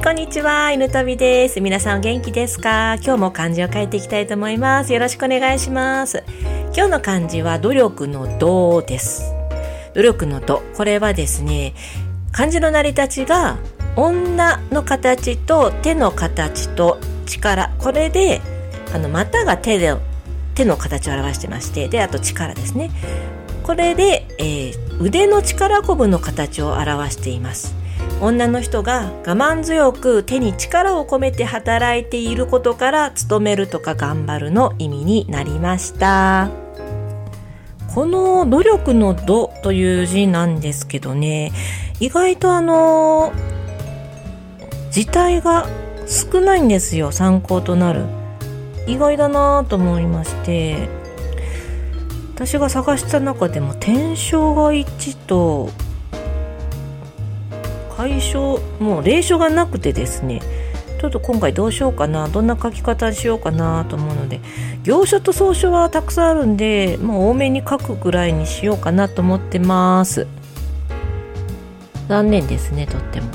い、こんにちは。犬飛びです。皆さんお元気ですか？今日も漢字を書いていきたいと思います。よろしくお願いします。今日の漢字は努力の道です。努力の度。これはですね、漢字の成り立ちが女の形と手の形と力。これで、あの、股が手で、手の形を表してまして、で、あと力ですね。これで、えー、腕の力こぶの形を表しています。女の人が我慢強く手に力を込めて働いていることから勤めるとか頑張るの意味になりました。この努力の度という字なんですけどね、意外とあの、字体が少ないんですよ、参考となる。意外だなぁと思いまして、私が探した中でも天正が1と解消もう霊書がなくてですねちょっと今回どうしようかなどんな書き方しようかなと思うので行書と草書はたくさんあるんでもう多めに書くぐらいにしようかなと思ってます。残念ですねとっても。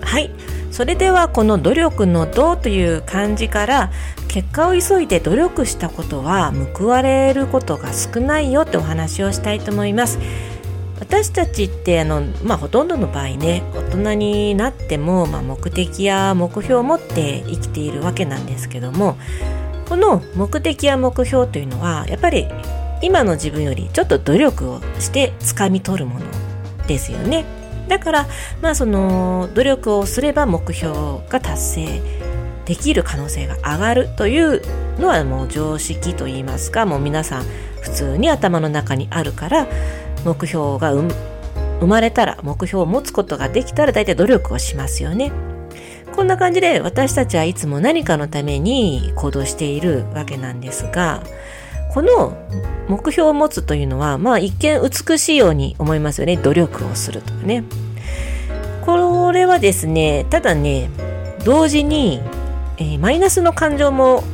はい。それではこの努力の「ど」という漢字から結果を急いで努力したことは報われることが少ないよってお話をしたいと思います。私たちってあの、まあ、ほとんどの場合ね大人になっても、まあ、目的や目標を持って生きているわけなんですけどもこの目的や目標というのはやっぱり今の自分よりちょっと努力をして掴み取るものですよね。だからまあその努力をすれば目標が達成できる可能性が上がるというのはもう常識といいますかもう皆さん普通に頭の中にあるから目標が生まれたら目標を持つことができたら大体努力をしますよね。こんな感じで私たちはいつも何かのために行動しているわけなんですがこの目標を持つというのはまあ一見美しいように思いますよね努力をするとかね。これはですねただね同時に、えー、マイナスの感情も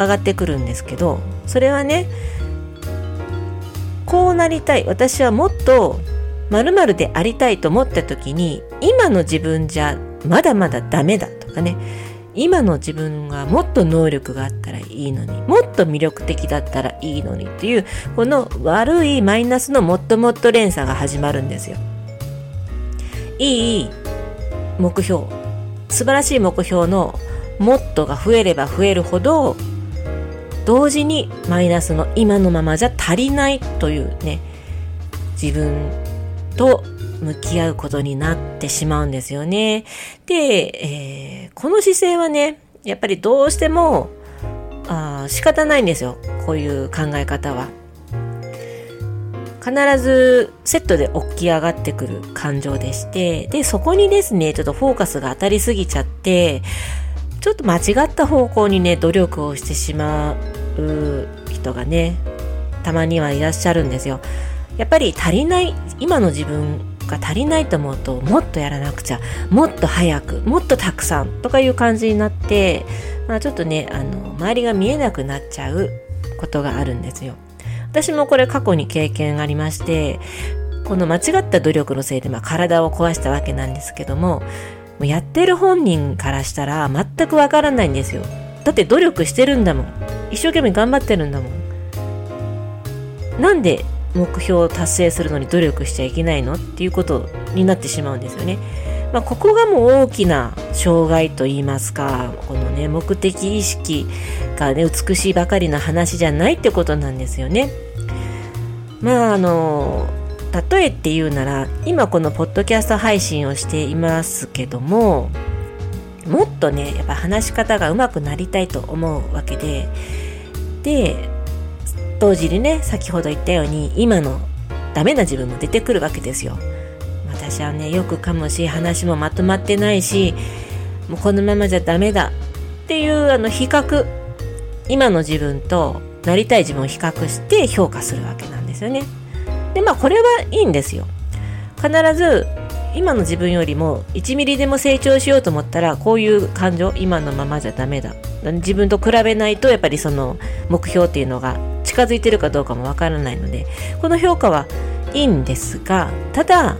上がってくるんですけどそれはねこうなりたい私はもっと〇〇でありたいと思った時に今の自分じゃまだまだダメだとかね今の自分がもっと能力があったらいいのにもっと魅力的だったらいいのにっていうこの悪いマイナスのもっともっと連鎖が始まるんですよ。いい目標素晴らしい目標のもっとが増えれば増えるほど同時にマイナスの今のままじゃ足りないというね自分と向き合うことになってしまうんですよね。で、えー、この姿勢はねやっぱりどうしてもあ仕方ないんですよこういう考え方は。必ずセットで起き上がってくる感情でしてでそこにですねちょっとフォーカスが当たりすぎちゃってちょっと間違った方向にね努力をしてしまう人がねたまにはいらっしゃるんですよ。やっぱり足りない今の自分が足りないと思うともっとやらなくちゃもっと早くもっとたくさんとかいう感じになって、まあ、ちょっとねあの周りが見えなくなっちゃうことがあるんですよ。私もこれ過去に経験がありましてこの間違った努力のせいでまあ体を壊したわけなんですけどもってる本人からしたら全くわからないんですよだって努力してるんだもん一生懸命頑張ってるんだもんなんで目標を達成するのに努力しちゃいけないの？っていうことになってしまうんですよね。まあ、ここがもう大きな障害といいますか、このね、目的意識がね、美しいばかりの話じゃないってことなんですよね。まあ、あの、例えて言うなら今このポッドキャスト配信をしていますけどももっとねやっぱ話し方が上手くなりたいと思うわけでで同時にね先ほど言ったように今のダメな自分も出てくるわけですよ。私はねよくかむし話もまとまってないしもうこのままじゃダメだっていうあの比較今の自分となりたい自分を比較して評価するわけなんですよね。でまあこれはいいんですよ必ず今の自分よりも1ミリでも成長しようと思ったらこういう感情今のままじゃダメだ自分と比べないとやっぱりその目標っていうのが近づいてるかどうかもわからないのでこの評価はいいんですがただ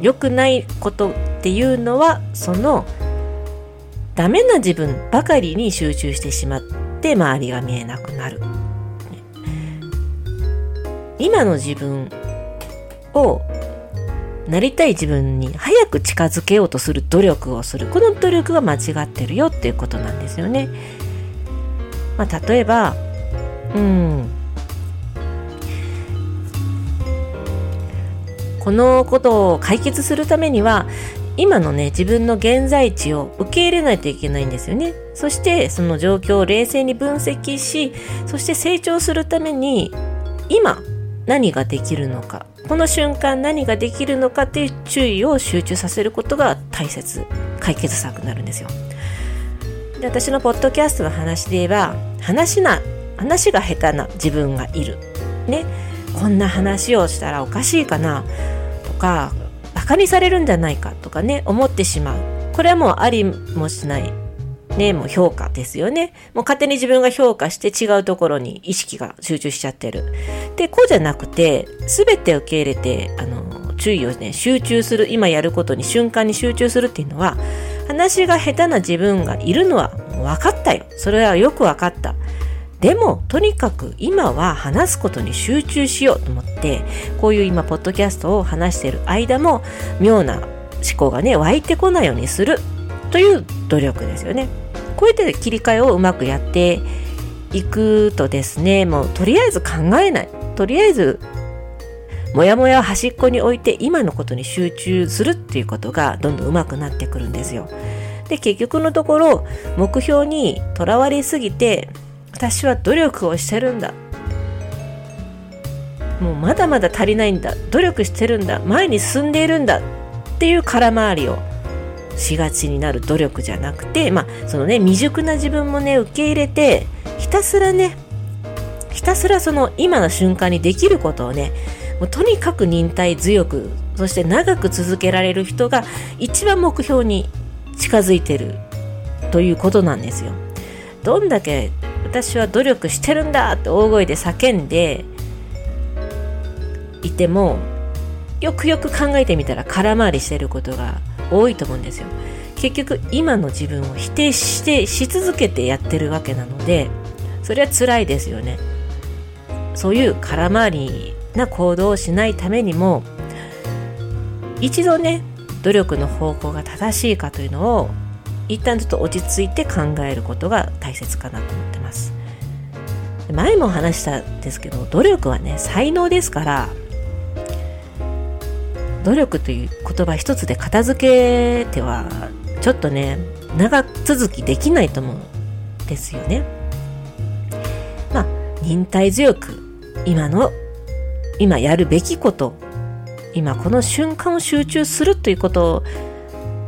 良くないことっていうのはそのダメな自分ばかりに集中してしまって周りが見えなくなる。今の自分をなりたい自分に早く近づけようとする努力をする。この努力が間違ってるよっていうことなんですよね。まあ、例えばうん。このことを解決するためには今のね自分の現在地を受け入れないといけないんですよね。そしてその状況を冷静に分析しそして成長するために今何ができるのか。この瞬間何ができるのかっていう注意を集中させることが大切。解決策になるんですよ。で私のポッドキャストの話で言えば話な話が下手な自分がいる。ね。こんな話をしたらおかしいかな。とかバカにされるんじゃないか。とかね思ってしまう。これはもうありもしない。ねもう評価ですよね。もう勝手に自分が評価して違うところに意識が集中しちゃってる。でこうじゃなくて全て受け入れてあの注意をね集中する今やることに瞬間に集中するっていうのは話が下手な自分がいるのは分かったよ。それはよく分かった。でもとにかく今は話すことに集中しようと思ってこういう今ポッドキャストを話している間も妙な思考がね湧いてこないようにするという努力ですよね。こうやって切り替えをうまくやっていくとですねもうとりあえず考えない。とりあえずもやもやを端っこに置いて今のことに集中するっていうことがどんどん上手くなってくるんですよ。で結局のところ目標にとらわれすぎて私は努力をしてるんだ。もうまだまだ足りないんだ。努力してるんだ。前に進んでいるんだ。っていう空回りをしがちになる努力じゃなくてまあそのね未熟な自分もね受け入れてひたすらねひたすらその今の瞬間にできることをねもうとにかく忍耐強くそして長く続けられる人が一番目標に近づいてるということなんですよ。どんだけ私は努力してるんだって大声で叫んでいてもよくよく考えてみたら空回りしてることが多いと思うんですよ。結局今の自分を否定してし続けてやってるわけなのでそれは辛いですよね。そういう空回りな行動をしないためにも一度ね努力の方向が正しいかというのを一旦ちょっと落ち着いて考えることが大切かなと思ってます。前も話したんですけど努力はね才能ですから努力という言葉一つで片付けてはちょっとね長続きできないと思うんですよね。まあ忍耐強く今の今やるべきこと今この瞬間を集中するということ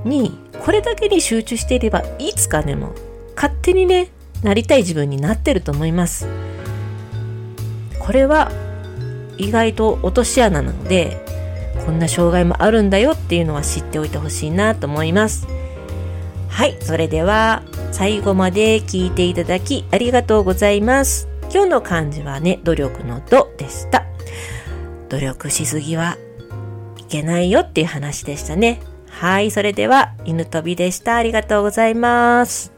にこれだけに集中していればいつかでも勝手にねなりたい自分になってると思います。これは意外と落とし穴なのでこんな障害もあるんだよっていうのは知っておいてほしいなと思いますはいそれでは最後まで聞いていただきありがとうございます今日の漢字はね努力の「度」でした努力しすぎはいけないよっていう話でしたねはい、それでは、犬飛びでした。ありがとうございます。